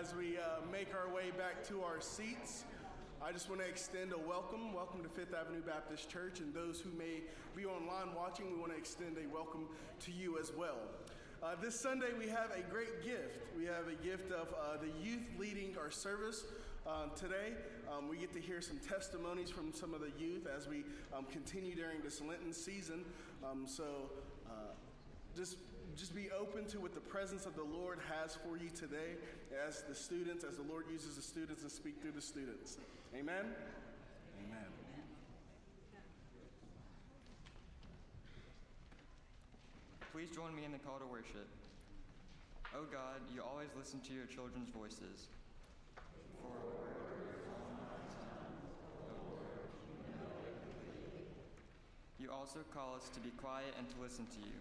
as we uh, make our way back to our seats, I just want to extend a welcome. Welcome to Fifth Avenue Baptist Church, and those who may be online watching, we want to extend a welcome to you as well. Uh, this Sunday, we have a great gift. We have a gift of uh, the youth leading our service um, today. Um, we get to hear some testimonies from some of the youth as we um, continue during this Lenten season. Um, so, uh, just just be open to what the presence of the Lord has for you today as the students, as the Lord uses the students to speak through the students. Amen. Amen. Please join me in the call to worship. Oh God, you always listen to your children's voices. You also call us to be quiet and to listen to you.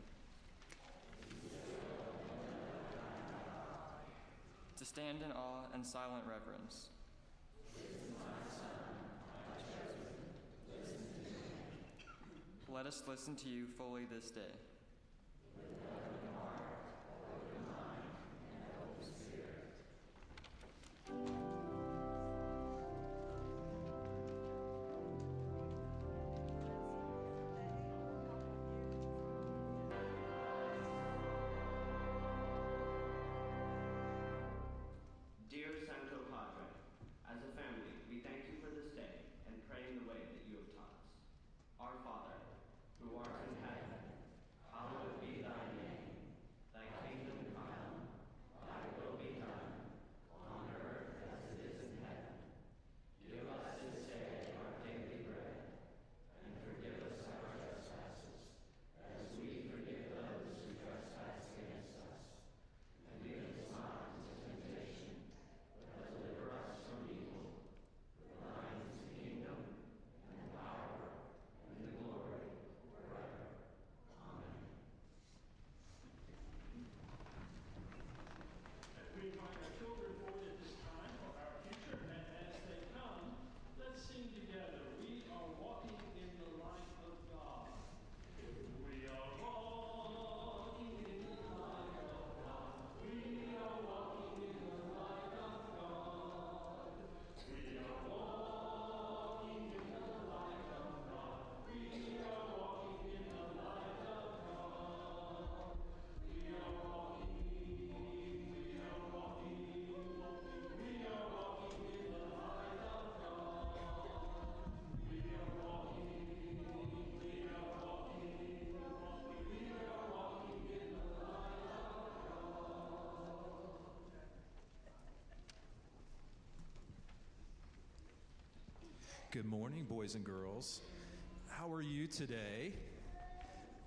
To stand in awe and silent reverence. Let us listen to you fully this day. Good morning, boys and girls. How are you today?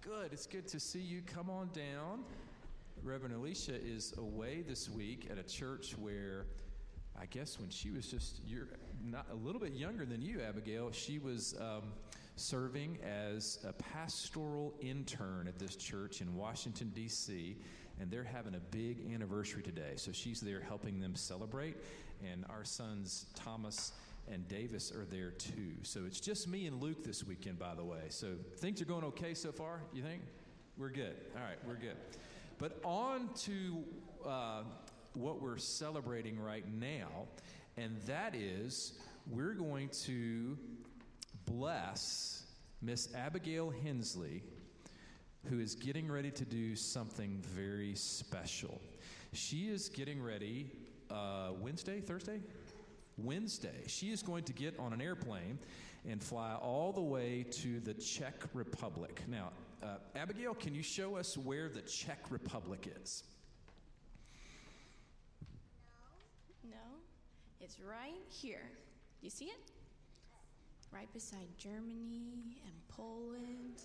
Good. It's good to see you. Come on down. Reverend Alicia is away this week at a church where I guess when she was just you're not a little bit younger than you, Abigail, she was um, serving as a pastoral intern at this church in Washington D.C. And they're having a big anniversary today, so she's there helping them celebrate. And our sons Thomas and Davis are there too. So it's just me and Luke this weekend, by the way. So things are going okay so far. You think we're good? All right, we're good. But on to uh, what we're celebrating right now, and that is we're going to bless Miss Abigail Hensley, who is getting ready to do something very special. She is getting ready uh, Wednesday, Thursday? Wednesday. She is going to get on an airplane and fly all the way to the Czech Republic. Now, uh, Abigail, can you show us where the Czech Republic is? No, No. it's right here. You see it? Right beside Germany and Poland.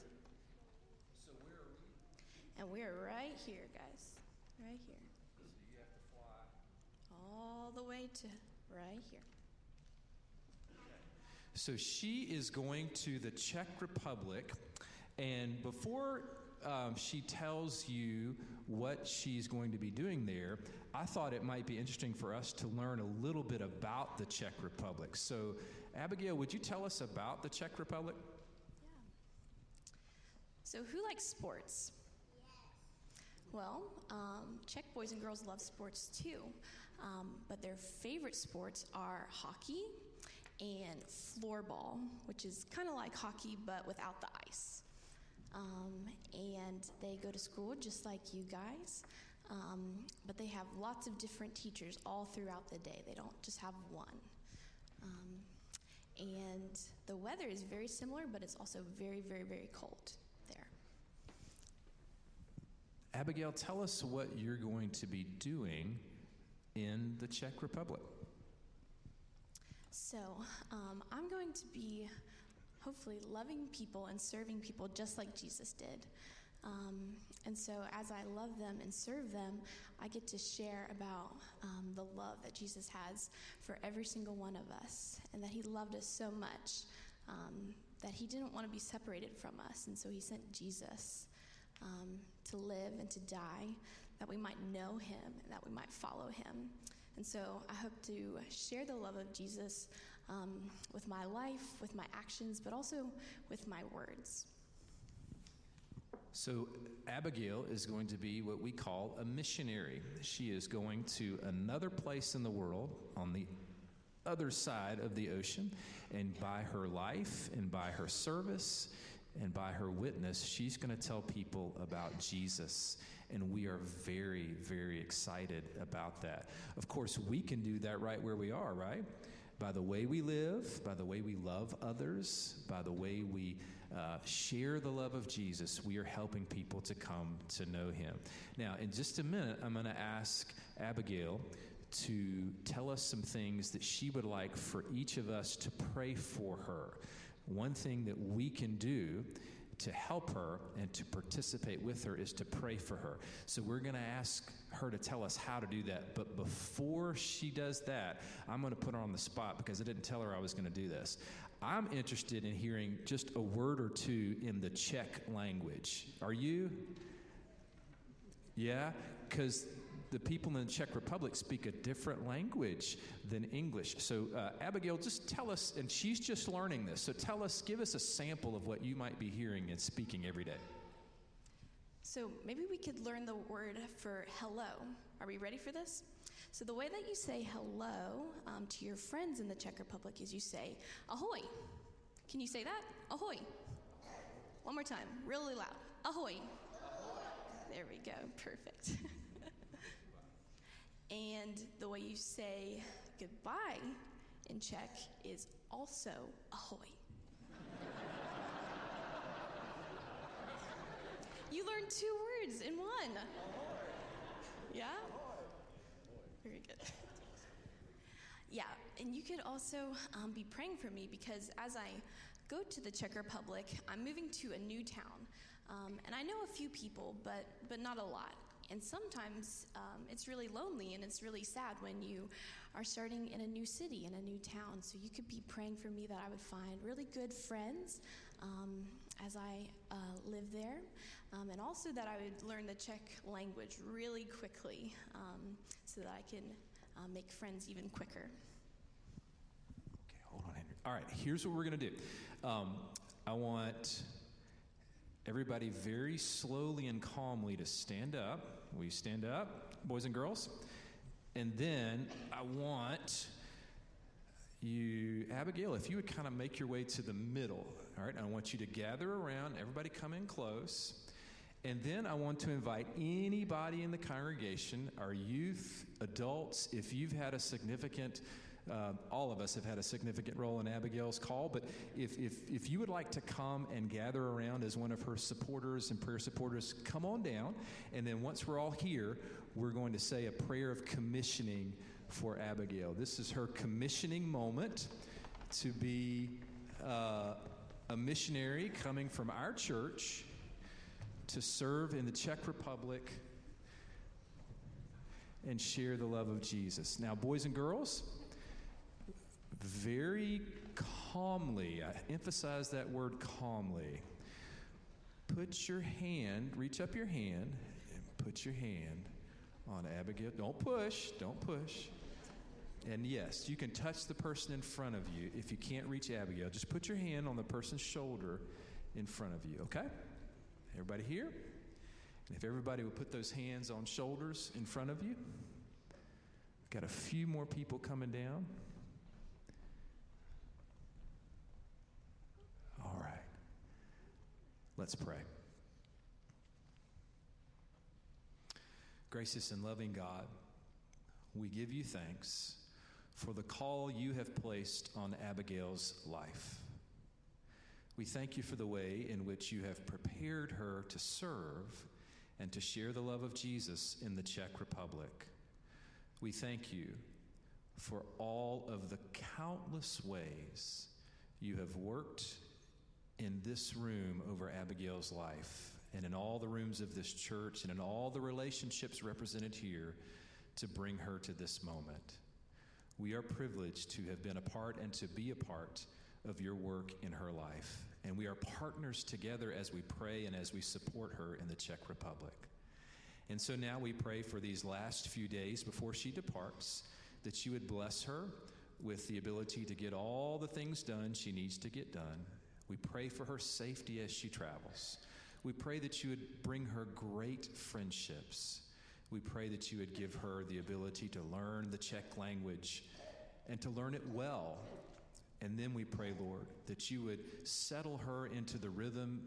So, where are we? And we're right here, guys. Right here. So, you have to fly. All the way to right here. So she is going to the Czech Republic, and before um, she tells you what she's going to be doing there, I thought it might be interesting for us to learn a little bit about the Czech Republic. So, Abigail, would you tell us about the Czech Republic? Yeah. So, who likes sports? Well, um, Czech boys and girls love sports too, um, but their favorite sports are hockey and floorball, which is kind of like hockey but without the ice. Um, and they go to school just like you guys, um, but they have lots of different teachers all throughout the day. They don't just have one. Um, and the weather is very similar, but it's also very, very, very cold there. Abigail, tell us what you're going to be doing in the Czech Republic. So, um, I'm going to be hopefully loving people and serving people just like Jesus did. Um, and so, as I love them and serve them, I get to share about um, the love that Jesus has for every single one of us, and that He loved us so much um, that He didn't want to be separated from us. And so, He sent Jesus um, to live and to die, that we might know Him and that we might follow Him. And so, I hope to share the love of Jesus um, with my life, with my actions, but also with my words. So, Abigail is going to be what we call a missionary. She is going to another place in the world on the other side of the ocean, and by her life and by her service and by her witness, she's going to tell people about Jesus. And we are very, very excited about that. Of course, we can do that right where we are, right? By the way we live, by the way we love others, by the way we uh, share the love of Jesus, we are helping people to come to know him. Now, in just a minute, I'm going to ask Abigail to tell us some things that she would like for each of us to pray for her. One thing that we can do to help her and to participate with her is to pray for her. So we're going to ask her to tell us how to do that. But before she does that, I'm going to put her on the spot because I didn't tell her I was going to do this. I'm interested in hearing just a word or two in the Czech language. Are you? Yeah? Because the people in the Czech Republic speak a different language than English. So, uh, Abigail, just tell us, and she's just learning this, so tell us, give us a sample of what you might be hearing and speaking every day. So maybe we could learn the word for hello. Are we ready for this? So the way that you say hello um, to your friends in the Czech Republic is you say ahoy. Can you say that? Ahoy. One more time, really loud. Ahoy. There we go. Perfect. and the way you say goodbye in Czech is also ahoy. You learned two words in one. Yeah? Very good. Yeah, and you could also um, be praying for me because as I go to the Czech Republic, I'm moving to a new town. Um, and I know a few people, but, but not a lot. And sometimes um, it's really lonely and it's really sad when you are starting in a new city, in a new town. So you could be praying for me that I would find really good friends um, as I uh, live there, um, and also that I would learn the Czech language really quickly um, so that I can uh, make friends even quicker. Okay, hold on, Henry. All right, here's what we're going to do. Um, I want everybody very slowly and calmly to stand up. You stand up, boys and girls? And then I want you, Abigail, if you would kind of make your way to the middle, all right? I want you to gather around, everybody come in close. And then I want to invite anybody in the congregation, our youth, adults, if you've had a significant uh, all of us have had a significant role in Abigail's call, but if, if, if you would like to come and gather around as one of her supporters and prayer supporters, come on down. And then once we're all here, we're going to say a prayer of commissioning for Abigail. This is her commissioning moment to be uh, a missionary coming from our church to serve in the Czech Republic and share the love of Jesus. Now, boys and girls, very calmly, I emphasize that word calmly. Put your hand, reach up your hand, and put your hand on Abigail. Don't push, don't push. And yes, you can touch the person in front of you. If you can't reach Abigail, just put your hand on the person's shoulder in front of you, okay? Everybody here? If everybody would put those hands on shoulders in front of you. Got a few more people coming down. All right. Let's pray. Gracious and loving God, we give you thanks for the call you have placed on Abigail's life. We thank you for the way in which you have prepared her to serve and to share the love of Jesus in the Czech Republic. We thank you for all of the countless ways you have worked in this room over Abigail's life and in all the rooms of this church and in all the relationships represented here to bring her to this moment. We are privileged to have been a part and to be a part of your work in her life. And we are partners together as we pray and as we support her in the Czech Republic. And so now we pray for these last few days before she departs that you would bless her with the ability to get all the things done she needs to get done. We pray for her safety as she travels. We pray that you would bring her great friendships. We pray that you would give her the ability to learn the Czech language and to learn it well. And then we pray, Lord, that you would settle her into the rhythm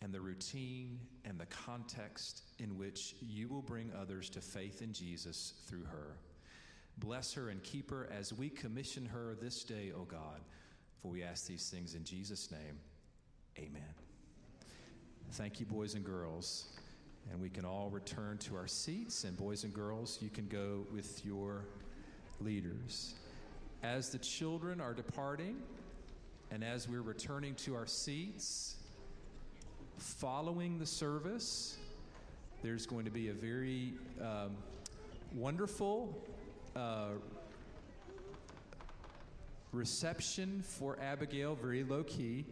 and the routine and the context in which you will bring others to faith in Jesus through her. Bless her and keep her as we commission her this day, O God. For we ask these things in Jesus' name. Amen. Thank you, boys and girls. And we can all return to our seats. And, boys and girls, you can go with your leaders. As the children are departing, and as we're returning to our seats, following the service, there's going to be a very um, wonderful uh, reception for Abigail, very low key,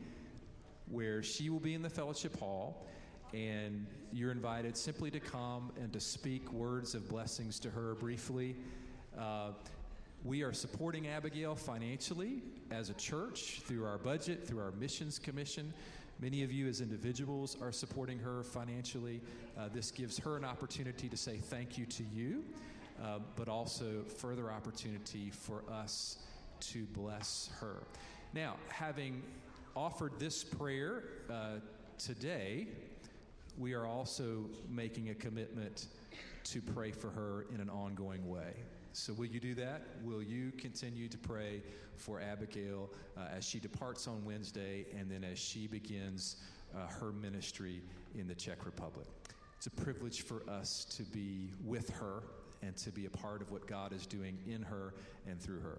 where she will be in the fellowship hall. And you're invited simply to come and to speak words of blessings to her briefly. Uh, we are supporting Abigail financially as a church through our budget, through our missions commission. Many of you, as individuals, are supporting her financially. Uh, this gives her an opportunity to say thank you to you, uh, but also further opportunity for us to bless her. Now, having offered this prayer uh, today, we are also making a commitment to pray for her in an ongoing way. So, will you do that? Will you continue to pray for Abigail uh, as she departs on Wednesday and then as she begins uh, her ministry in the Czech Republic? It's a privilege for us to be with her and to be a part of what God is doing in her and through her.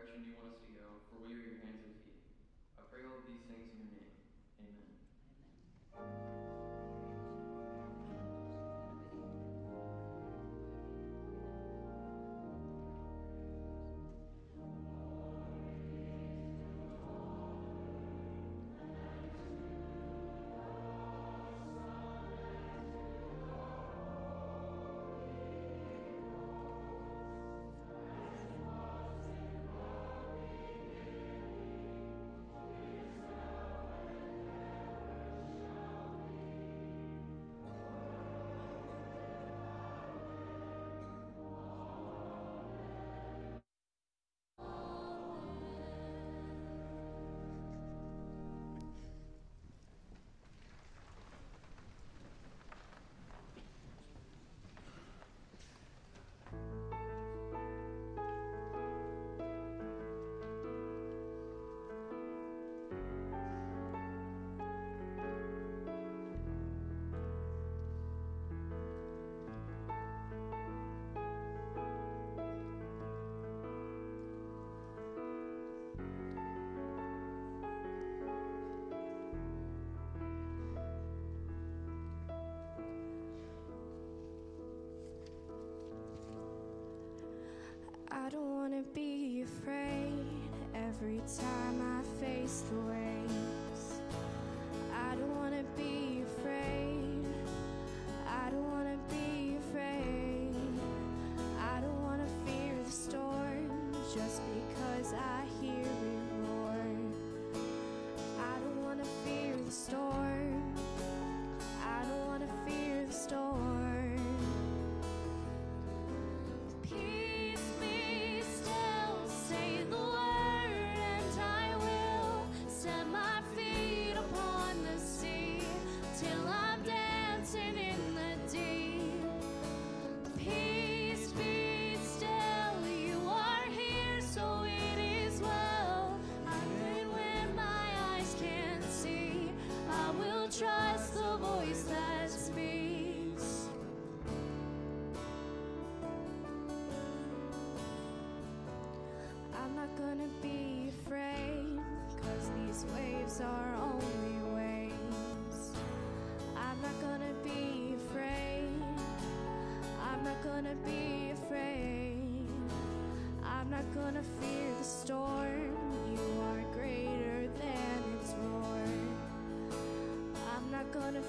direction you want us every time I face the waves. I don't wanna be afraid. I don't wanna be afraid. I don't wanna fear the storm just because I gonna be afraid, cause these waves are only waves. I'm not gonna be afraid. I'm not gonna be afraid. I'm not gonna fear the storm. You are greater than its roar. I'm not gonna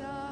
rise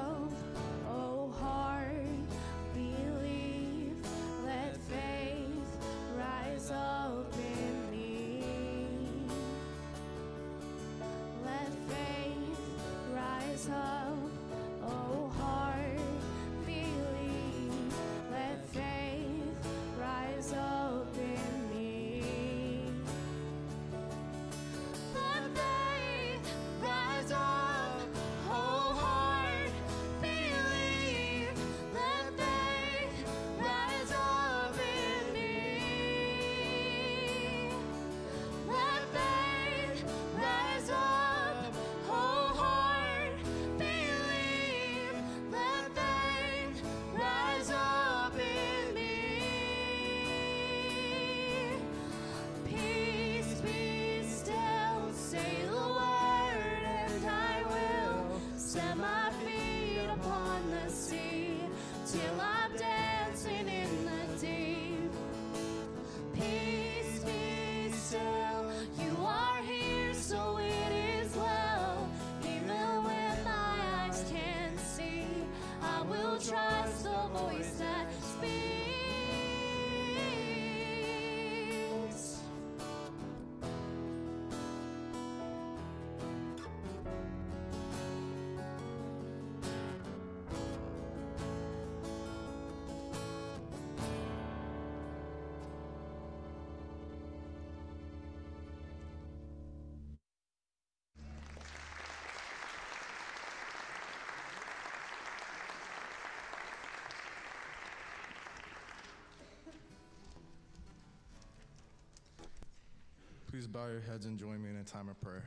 Please bow your heads and join me in a time of prayer.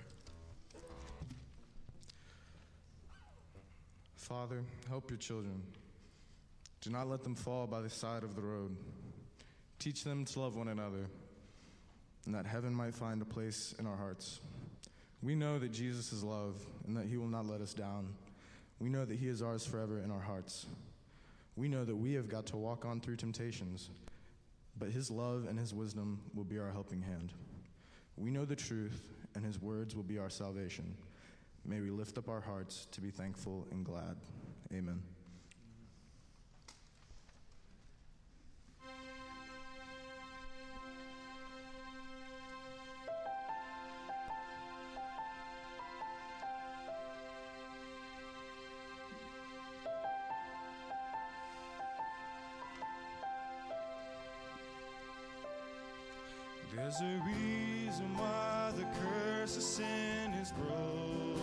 Father, help your children. Do not let them fall by the side of the road. Teach them to love one another, and that heaven might find a place in our hearts. We know that Jesus is love and that he will not let us down. We know that he is ours forever in our hearts. We know that we have got to walk on through temptations, but his love and his wisdom will be our helping hand. We know the truth, and his words will be our salvation. May we lift up our hearts to be thankful and glad. Amen. There's a reason why the curse of sin is broken.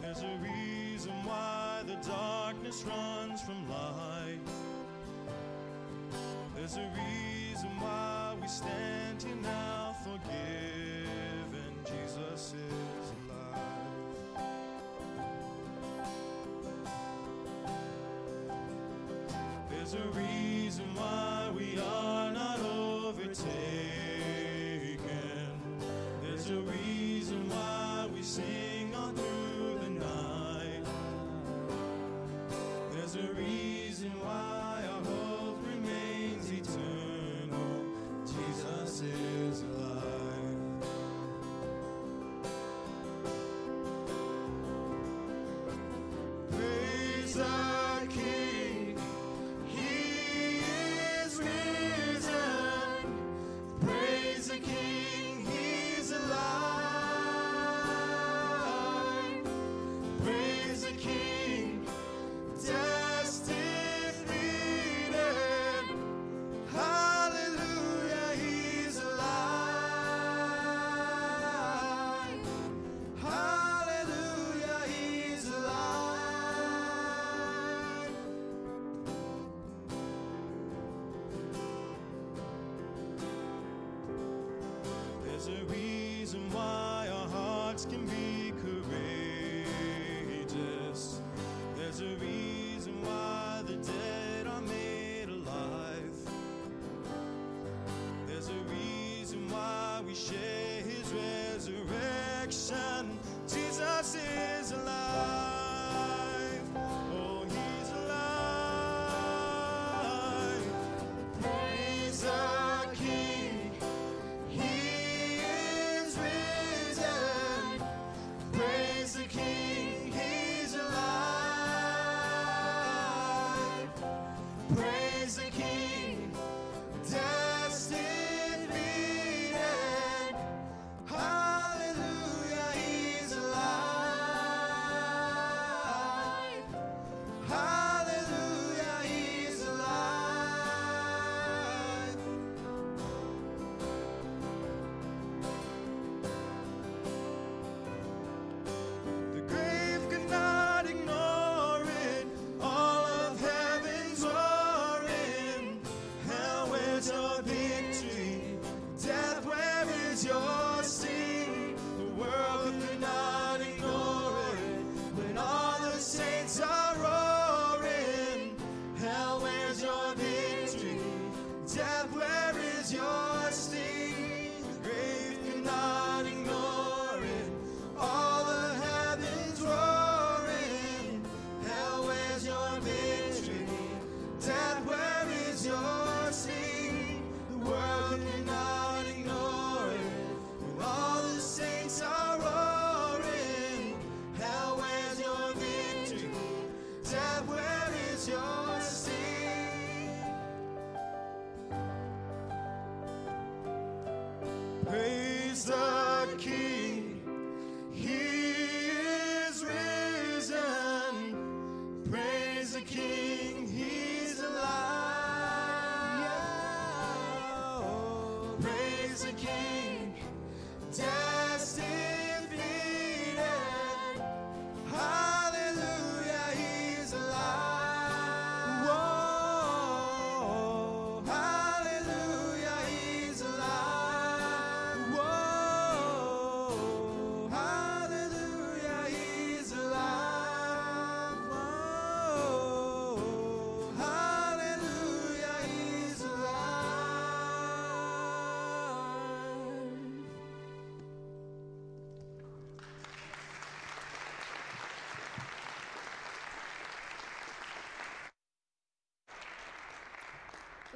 There's a reason why the darkness runs from light. There's a reason why we stand here now forgiven. Jesus is alive. There's a reason why we are overtaken. There's a reason why we sing on through the night. There's a reason your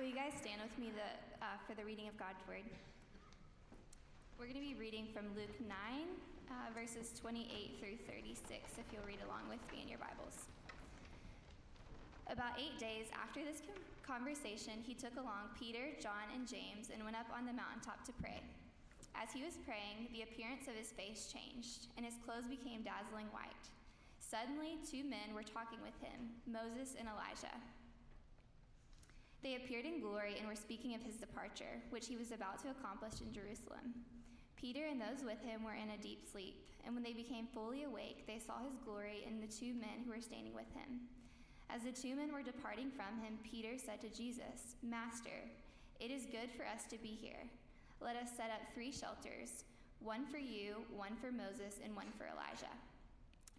you guys stand with me the, uh, for the reading of God's Word? We're going to be reading from Luke 9, uh, verses 28 through 36, if you'll read along with me in your Bibles. About eight days after this conversation, he took along Peter, John, and James and went up on the mountaintop to pray. As he was praying, the appearance of his face changed, and his clothes became dazzling white. Suddenly, two men were talking with him Moses and Elijah. They appeared in glory and were speaking of his departure, which he was about to accomplish in Jerusalem. Peter and those with him were in a deep sleep, and when they became fully awake, they saw his glory and the two men who were standing with him. As the two men were departing from him, Peter said to Jesus, Master, it is good for us to be here. Let us set up three shelters one for you, one for Moses, and one for Elijah.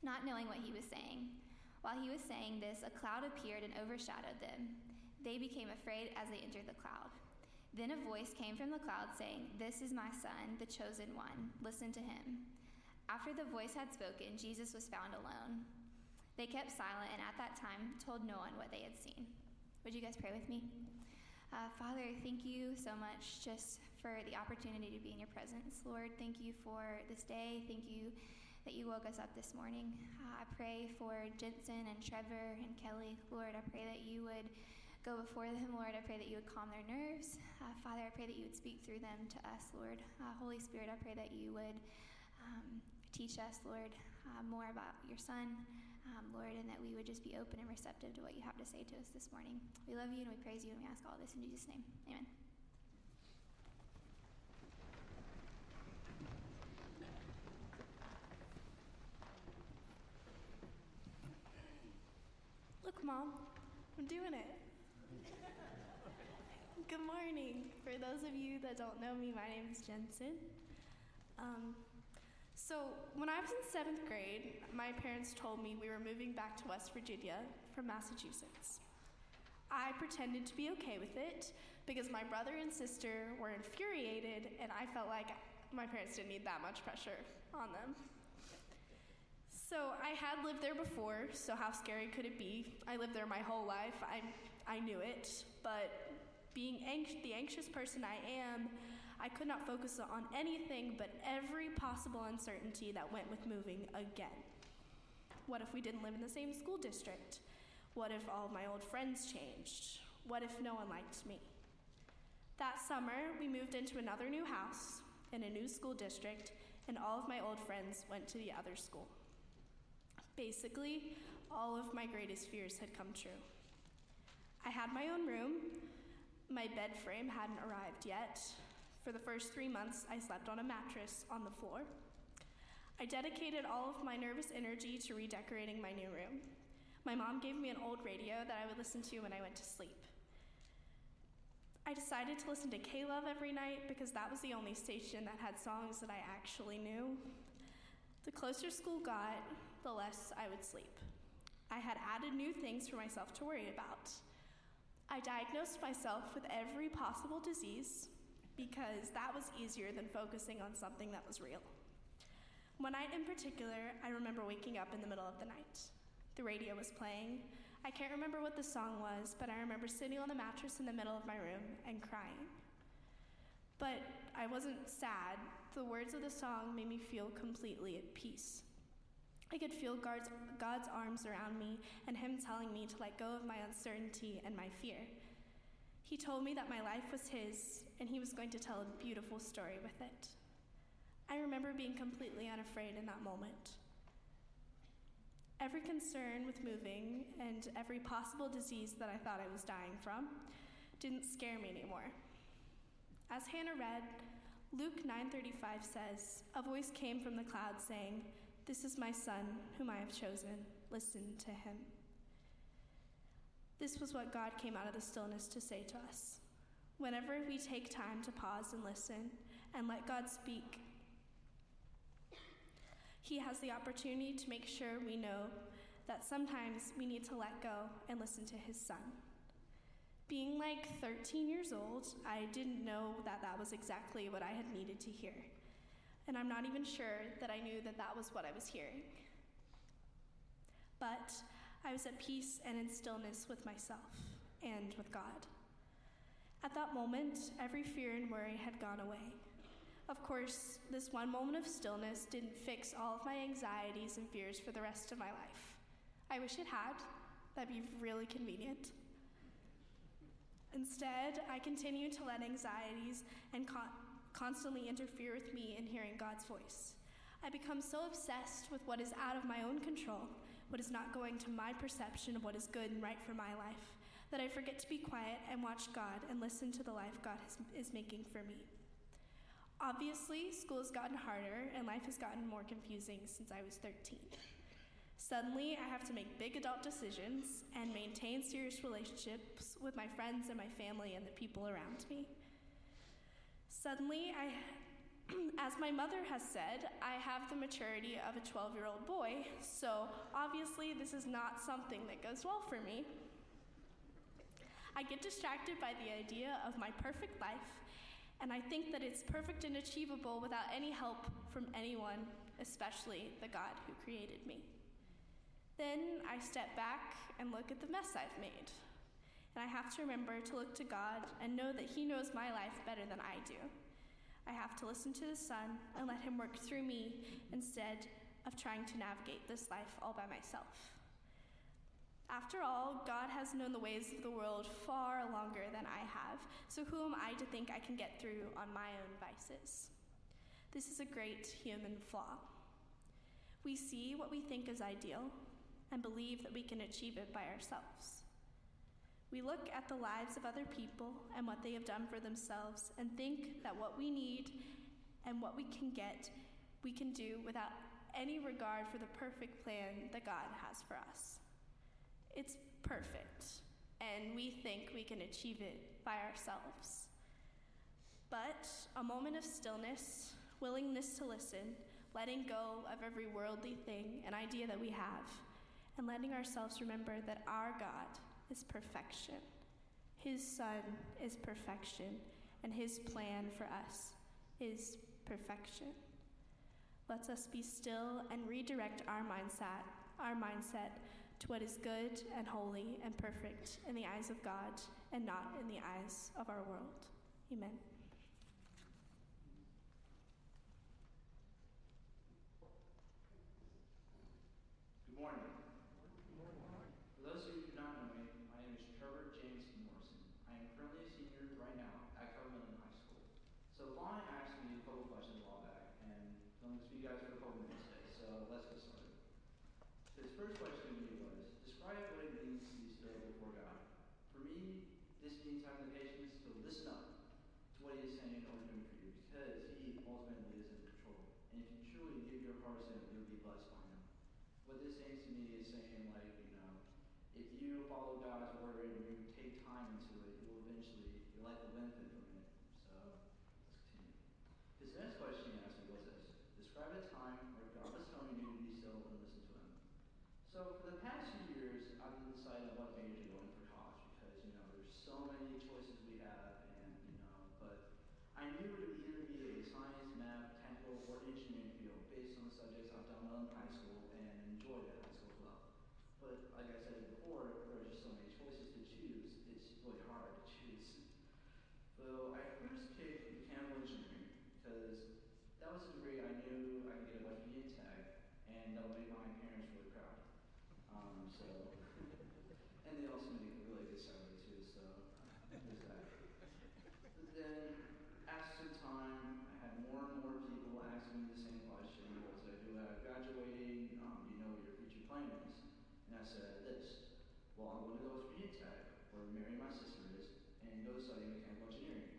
Not knowing what he was saying. While he was saying this, a cloud appeared and overshadowed them. They became afraid as they entered the cloud. Then a voice came from the cloud saying, This is my son, the chosen one. Listen to him. After the voice had spoken, Jesus was found alone. They kept silent and at that time told no one what they had seen. Would you guys pray with me? Uh, Father, thank you so much just for the opportunity to be in your presence. Lord, thank you for this day. Thank you that you woke us up this morning. Uh, I pray for Jensen and Trevor and Kelly. Lord, I pray that you would go before them, Lord. I pray that you would calm their nerves. Uh, Father, I pray that you would speak through them to us, Lord. Uh, Holy Spirit, I pray that you would um, teach us, Lord, uh, more about your Son, um, Lord, and that we would just be open and receptive to what you have to say to us this morning. We love you and we praise you and we ask all this in Jesus' name. Amen. Look, Mom, I'm doing it. Good morning. For those of you that don't know me, my name is Jensen. Um, so, when I was in seventh grade, my parents told me we were moving back to West Virginia from Massachusetts. I pretended to be okay with it because my brother and sister were infuriated, and I felt like my parents didn't need that much pressure on them. So I had lived there before, so how scary could it be? I lived there my whole life. I, I knew it, but being anx- the anxious person I am, I could not focus on anything but every possible uncertainty that went with moving again. What if we didn't live in the same school district? What if all of my old friends changed? What if no one liked me? That summer, we moved into another new house in a new school district, and all of my old friends went to the other school. Basically, all of my greatest fears had come true. I had my own room. My bed frame hadn't arrived yet. For the first three months, I slept on a mattress on the floor. I dedicated all of my nervous energy to redecorating my new room. My mom gave me an old radio that I would listen to when I went to sleep. I decided to listen to K Love every night because that was the only station that had songs that I actually knew. The closer school got, the less I would sleep. I had added new things for myself to worry about. I diagnosed myself with every possible disease because that was easier than focusing on something that was real. One night in particular, I remember waking up in the middle of the night. The radio was playing. I can't remember what the song was, but I remember sitting on the mattress in the middle of my room and crying. But I wasn't sad. The words of the song made me feel completely at peace. I could feel God's, God's arms around me and Him telling me to let go of my uncertainty and my fear. He told me that my life was His and He was going to tell a beautiful story with it. I remember being completely unafraid in that moment. Every concern with moving and every possible disease that I thought I was dying from didn't scare me anymore. As Hannah read, Luke 9:35 says, "A voice came from the cloud saying, this is my son, whom I have chosen. Listen to him. This was what God came out of the stillness to say to us. Whenever we take time to pause and listen and let God speak, He has the opportunity to make sure we know that sometimes we need to let go and listen to His Son. Being like 13 years old, I didn't know that that was exactly what I had needed to hear and I'm not even sure that I knew that that was what I was hearing. But I was at peace and in stillness with myself and with God. At that moment, every fear and worry had gone away. Of course, this one moment of stillness didn't fix all of my anxieties and fears for the rest of my life. I wish it had. That'd be really convenient. Instead, I continued to let anxieties and con- constantly interfere with me in hearing God's voice. I become so obsessed with what is out of my own control, what is not going to my perception of what is good and right for my life, that I forget to be quiet and watch God and listen to the life God has, is making for me. Obviously, school has gotten harder and life has gotten more confusing since I was 13. Suddenly, I have to make big adult decisions and maintain serious relationships with my friends and my family and the people around me. Suddenly, I, as my mother has said, I have the maturity of a 12 year old boy, so obviously, this is not something that goes well for me. I get distracted by the idea of my perfect life, and I think that it's perfect and achievable without any help from anyone, especially the God who created me. Then I step back and look at the mess I've made. And I have to remember to look to God and know that He knows my life better than I do. I have to listen to the Son and let Him work through me instead of trying to navigate this life all by myself. After all, God has known the ways of the world far longer than I have, so who am I to think I can get through on my own vices? This is a great human flaw. We see what we think is ideal and believe that we can achieve it by ourselves. We look at the lives of other people and what they have done for themselves and think that what we need and what we can get, we can do without any regard for the perfect plan that God has for us. It's perfect, and we think we can achieve it by ourselves. But a moment of stillness, willingness to listen, letting go of every worldly thing and idea that we have, and letting ourselves remember that our God is perfection. His Son is perfection, and His plan for us is perfection. Let us be still and redirect our mindset, our mindset to what is good and holy and perfect in the eyes of God and not in the eyes of our world. Amen. Good morning. For those of you who do not know me, my name is Trevor James Morrison. I am currently a senior right now at Calvin High School. So Vaughn asked me a couple questions a while back, and I'm going to speak guys for a couple minutes today. So let's get started. His first question to me was, describe what it means to be still before God. For me, this means having the patience to listen up to what He is saying or doing for you, because He ultimately is in control. And if you truly give your heart to Him, you'll be blessed by Him. What this means to me is saying, like, you know, if you follow Word and you take time into it, you will eventually, your life will benefit from it. So, let's continue. His next question he asked me was this Describe a time where God was telling you to be still and listen to Him. So, for the past few years, I've been deciding what major to go in for college because, you know, there's so many choices we have, and, you know, but I knew it would either be a science, math, technical, or engineering field based on the subjects I've done well in high school and enjoyed at high school as well. But like I said before, there are just so many choices to choose, it's really hard to choose. So I first picked mechanical engineering because that was a degree I knew I could get a West Virginia Tech, and that would make my parents really proud. Um, so, and they also make a really good salary too, so there's that. But then, after some time, I had more and more people asking me the same question: What should I do after graduating? Um, you know what your future plan is? And I said this: Well, I'm going to go with Virginia Tech, where Mary, my sister, go study mechanical engineering.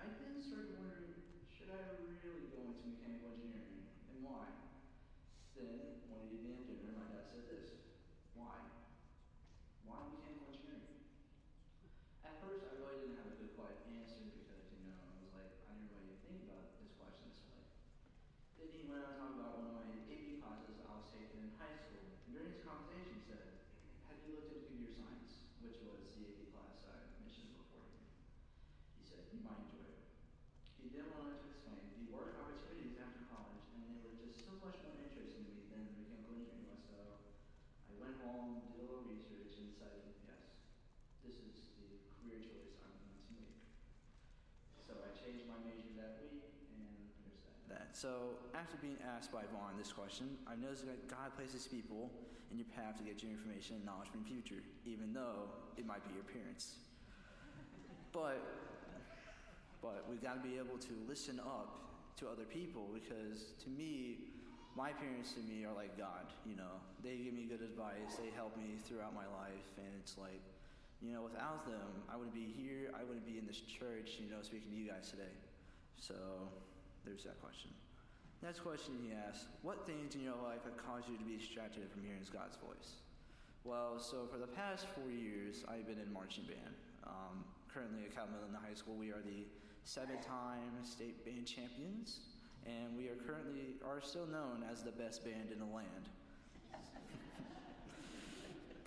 I then started wondering: Should I really go into mechanical engineering, and why? Then, one evening at dinner, my dad said this: Why? Why mechanical engineering? At first, I really didn't have a good quiet answer because, you know, I was like, I didn't really think about this question this way. Then he went on to talk about one of my AP classes I was taking in high school. And during his conversation, he said, Have you looked into computer science? Which was the AP class I mentioned before here. He said, You might enjoy it. He then went on to explain the work opportunities after college, and they were just so much more interesting to me than mechanical engineering was. So I went home, did a little research, and decided, yes, this is the career choice I'm going to make. So I changed my major that week, and here's that. that. So, after being asked by Vaughn this question, I've noticed that God places people in your path to get you information and knowledge from the future, even though it might be your parents. But, but we've got to be able to listen up to other people because, to me, my parents to me are like God. You know, they give me good advice, they help me throughout my life, and it's like You know, without them, I wouldn't be here. I wouldn't be in this church, you know, speaking to you guys today. So there's that question. Next question he asked What things in your life have caused you to be distracted from hearing God's voice? Well, so for the past four years, I've been in marching band. Um, currently at Cabell Midland High School, we are the seven-time state band champions, and we are currently are still known as the best band in the land.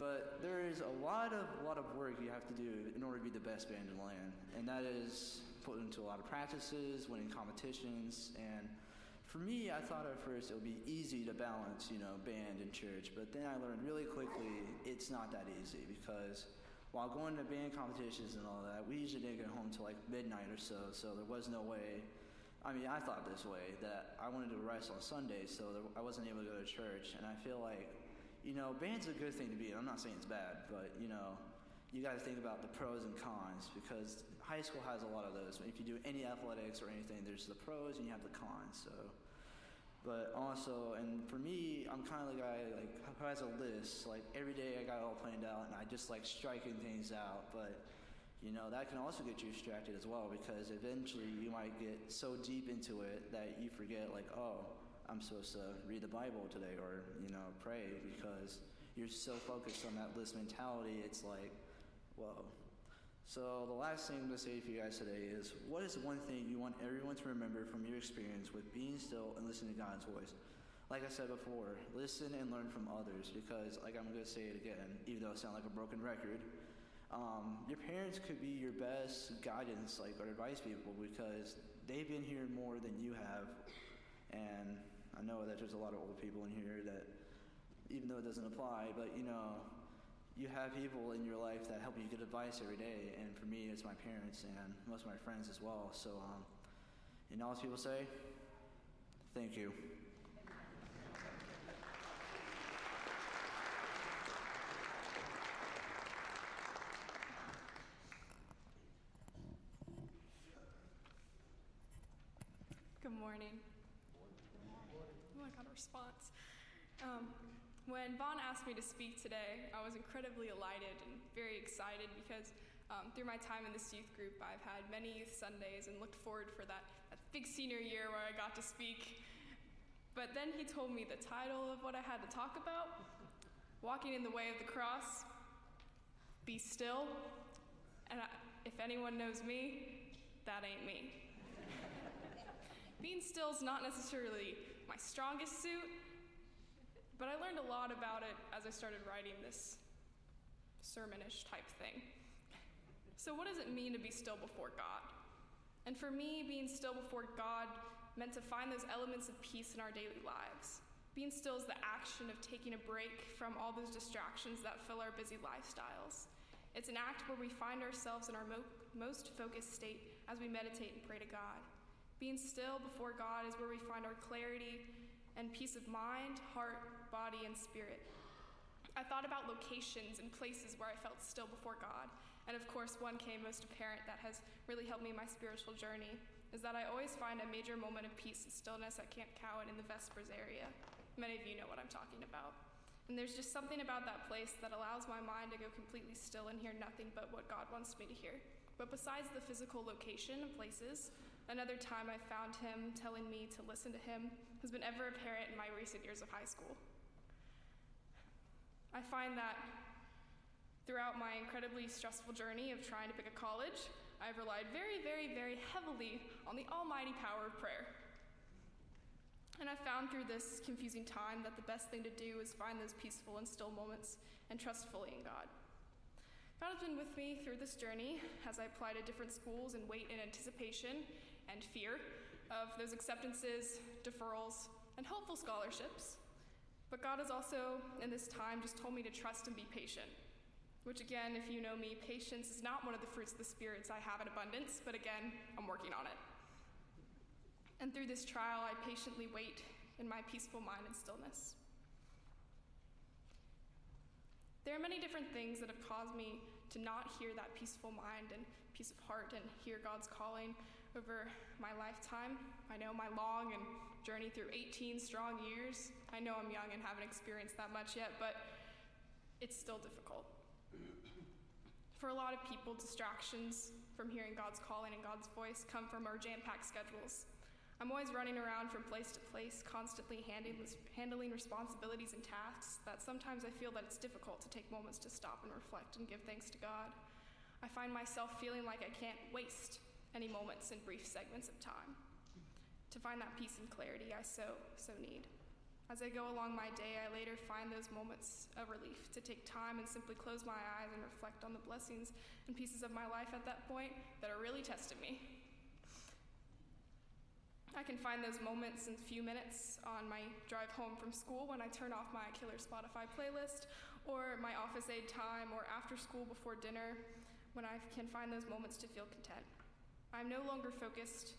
But there is a lot of lot of work you have to do in order to be the best band in the land, and that is put into a lot of practices, winning competitions, and for me, I thought at first it would be easy to balance, you know, band and church, but then I learned really quickly it's not that easy because while going to band competitions and all that, we usually didn't get home till like midnight or so, so there was no way. I mean, I thought this way that I wanted to rest on Sundays, so there, I wasn't able to go to church, and I feel like, you know, band's a good thing to be in. I'm not saying it's bad, but you know, you got to think about the pros and cons because high school has a lot of those. If you do any athletics or anything, there's the pros and you have the cons. So but also, and for me, I'm kind of the guy like who has a list. Like every day, I got it all planned out, and I just like striking things out. But you know that can also get you distracted as well because eventually you might get so deep into it that you forget like, oh, I'm supposed to read the Bible today or you know pray because you're so focused on that list mentality. It's like, whoa. So, the last thing I'm going to say for you guys today is what is one thing you want everyone to remember from your experience with being still and listening to God's voice? Like I said before, listen and learn from others because, like I'm going to say it again, even though it sounds like a broken record, um, your parents could be your best guidance, like or advice people, because they've been here more than you have. And I know that there's a lot of old people in here that, even though it doesn't apply, but you know, you have people in your life that help you get advice every day. And for me, it's my parents and most of my friends as well. So, um, you know what people say? Thank you. Good morning. Response. Um, when Vaughn asked me to speak today, I was incredibly elated and very excited because um, through my time in this youth group, I've had many youth Sundays and looked forward for that, that big senior year where I got to speak. But then he told me the title of what I had to talk about Walking in the Way of the Cross, Be Still. And I, if anyone knows me, that ain't me. Being still is not necessarily my strongest suit, but I learned a lot about it as I started writing this sermonish type thing. So, what does it mean to be still before God? And for me, being still before God meant to find those elements of peace in our daily lives. Being still is the action of taking a break from all those distractions that fill our busy lifestyles. It's an act where we find ourselves in our mo- most focused state as we meditate and pray to God. Being still before God is where we find our clarity and peace of mind, heart, body, and spirit. I thought about locations and places where I felt still before God. And of course, one came most apparent that has really helped me in my spiritual journey is that I always find a major moment of peace and stillness at Camp Cowen in the Vespers area. Many of you know what I'm talking about. And there's just something about that place that allows my mind to go completely still and hear nothing but what God wants me to hear. But besides the physical location and places, Another time I found him telling me to listen to him has been ever apparent in my recent years of high school. I find that throughout my incredibly stressful journey of trying to pick a college, I've relied very, very, very heavily on the almighty power of prayer. And I found through this confusing time that the best thing to do is find those peaceful and still moments and trust fully in God. God has been with me through this journey as I apply to different schools and wait in anticipation and fear of those acceptances, deferrals, and hopeful scholarships. But God has also, in this time, just told me to trust and be patient. Which, again, if you know me, patience is not one of the fruits of the spirits I have in abundance, but again, I'm working on it. And through this trial, I patiently wait in my peaceful mind and stillness. There are many different things that have caused me to not hear that peaceful mind and peace of heart and hear God's calling over my lifetime. I know my long and journey through 18 strong years. I know I'm young and haven't experienced that much yet, but it's still difficult. For a lot of people, distractions from hearing God's calling and God's voice come from our jam packed schedules. I'm always running around from place to place, constantly handling, handling responsibilities and tasks that sometimes I feel that it's difficult to take moments to stop and reflect and give thanks to God. I find myself feeling like I can't waste any moments in brief segments of time. To find that peace and clarity I so, so need. As I go along my day, I later find those moments of relief to take time and simply close my eyes and reflect on the blessings and pieces of my life at that point that are really testing me. I can find those moments in a few minutes on my drive home from school when I turn off my killer Spotify playlist, or my office aid time, or after school before dinner, when I can find those moments to feel content. I'm no longer focused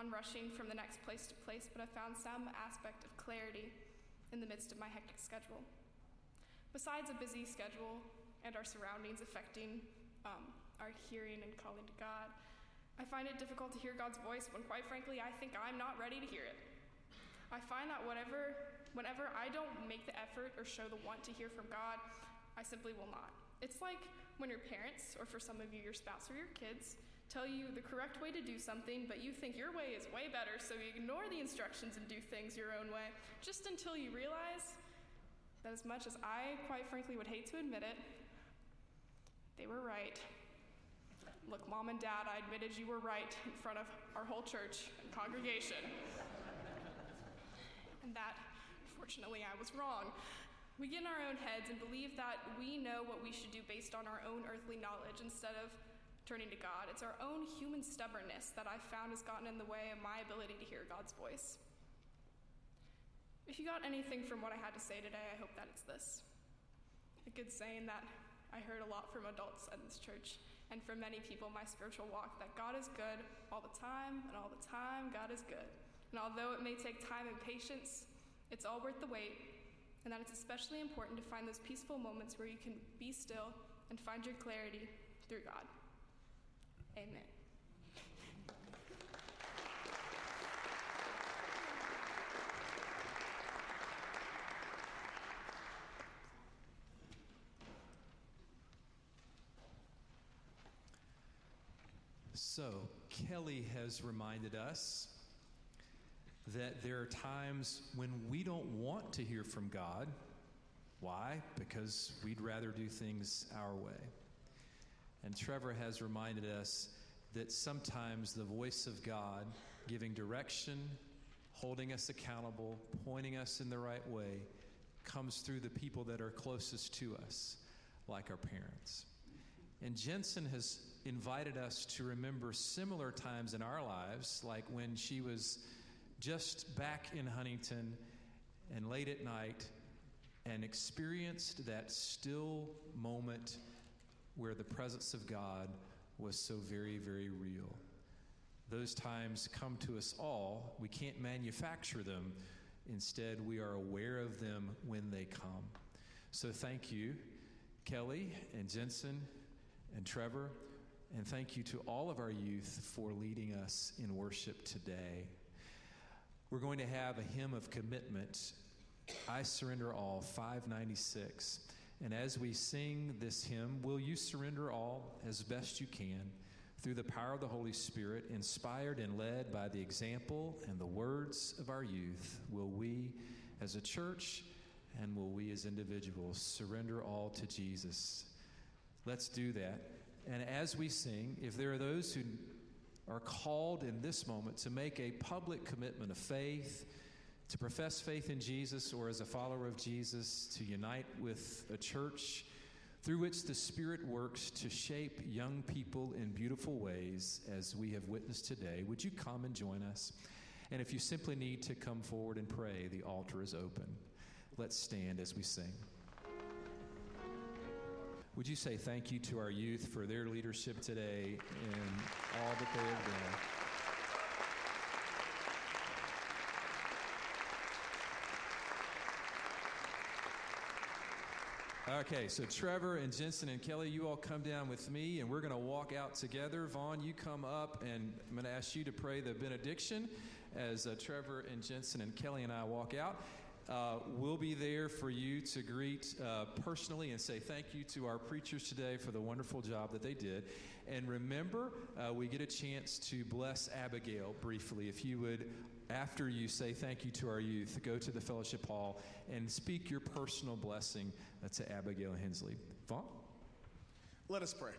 on rushing from the next place to place, but I found some aspect of clarity in the midst of my hectic schedule. Besides a busy schedule and our surroundings affecting um, our hearing and calling to God, I find it difficult to hear God's voice when, quite frankly, I think I'm not ready to hear it. I find that whatever, whenever I don't make the effort or show the want to hear from God, I simply will not. It's like when your parents, or for some of you, your spouse or your kids, tell you the correct way to do something, but you think your way is way better, so you ignore the instructions and do things your own way, just until you realize that as much as I, quite frankly, would hate to admit it, they were right. Look, mom and dad, I admitted you were right in front of our whole church and congregation. and that, fortunately, I was wrong. We get in our own heads and believe that we know what we should do based on our own earthly knowledge instead of turning to God. It's our own human stubbornness that I've found has gotten in the way of my ability to hear God's voice. If you got anything from what I had to say today, I hope that it's this. A good saying that I heard a lot from adults at this church and from many people in my spiritual walk that God is good all the time, and all the time, God is good. And although it may take time and patience, it's all worth the wait, and that it's especially important to find those peaceful moments where you can be still and find your clarity through God. Amen. So, Kelly has reminded us that there are times when we don't want to hear from God. Why? Because we'd rather do things our way. And Trevor has reminded us that sometimes the voice of God giving direction, holding us accountable, pointing us in the right way, comes through the people that are closest to us, like our parents. And Jensen has invited us to remember similar times in our lives, like when she was just back in Huntington and late at night and experienced that still moment where the presence of God was so very, very real. Those times come to us all. We can't manufacture them. Instead, we are aware of them when they come. So, thank you, Kelly and Jensen and Trevor. And thank you to all of our youth for leading us in worship today. We're going to have a hymn of commitment, I Surrender All, 596. And as we sing this hymn, will you surrender all as best you can through the power of the Holy Spirit, inspired and led by the example and the words of our youth? Will we as a church and will we as individuals surrender all to Jesus? Let's do that. And as we sing, if there are those who are called in this moment to make a public commitment of faith, to profess faith in Jesus or as a follower of Jesus, to unite with a church through which the Spirit works to shape young people in beautiful ways, as we have witnessed today, would you come and join us? And if you simply need to come forward and pray, the altar is open. Let's stand as we sing. Would you say thank you to our youth for their leadership today and all that they have done? Okay, so Trevor and Jensen and Kelly, you all come down with me and we're going to walk out together. Vaughn, you come up and I'm going to ask you to pray the benediction as uh, Trevor and Jensen and Kelly and I walk out. Uh, we'll be there for you to greet uh, personally and say thank you to our preachers today for the wonderful job that they did. And remember, uh, we get a chance to bless Abigail briefly. If you would, after you say thank you to our youth, go to the fellowship hall and speak your personal blessing to Abigail Hensley. Vaughn? Let us pray.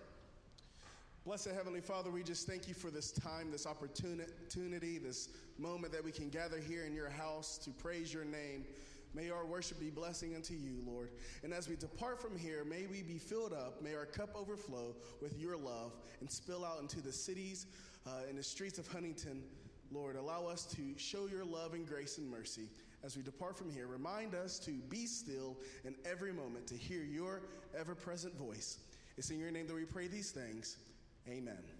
Blessed Heavenly Father, we just thank you for this time, this opportunity, this moment that we can gather here in your house to praise your name. May our worship be blessing unto you, Lord. And as we depart from here, may we be filled up, may our cup overflow with your love and spill out into the cities uh, and the streets of Huntington. Lord, allow us to show your love and grace and mercy. As we depart from here, remind us to be still in every moment to hear your ever present voice. It's in your name that we pray these things. Amen.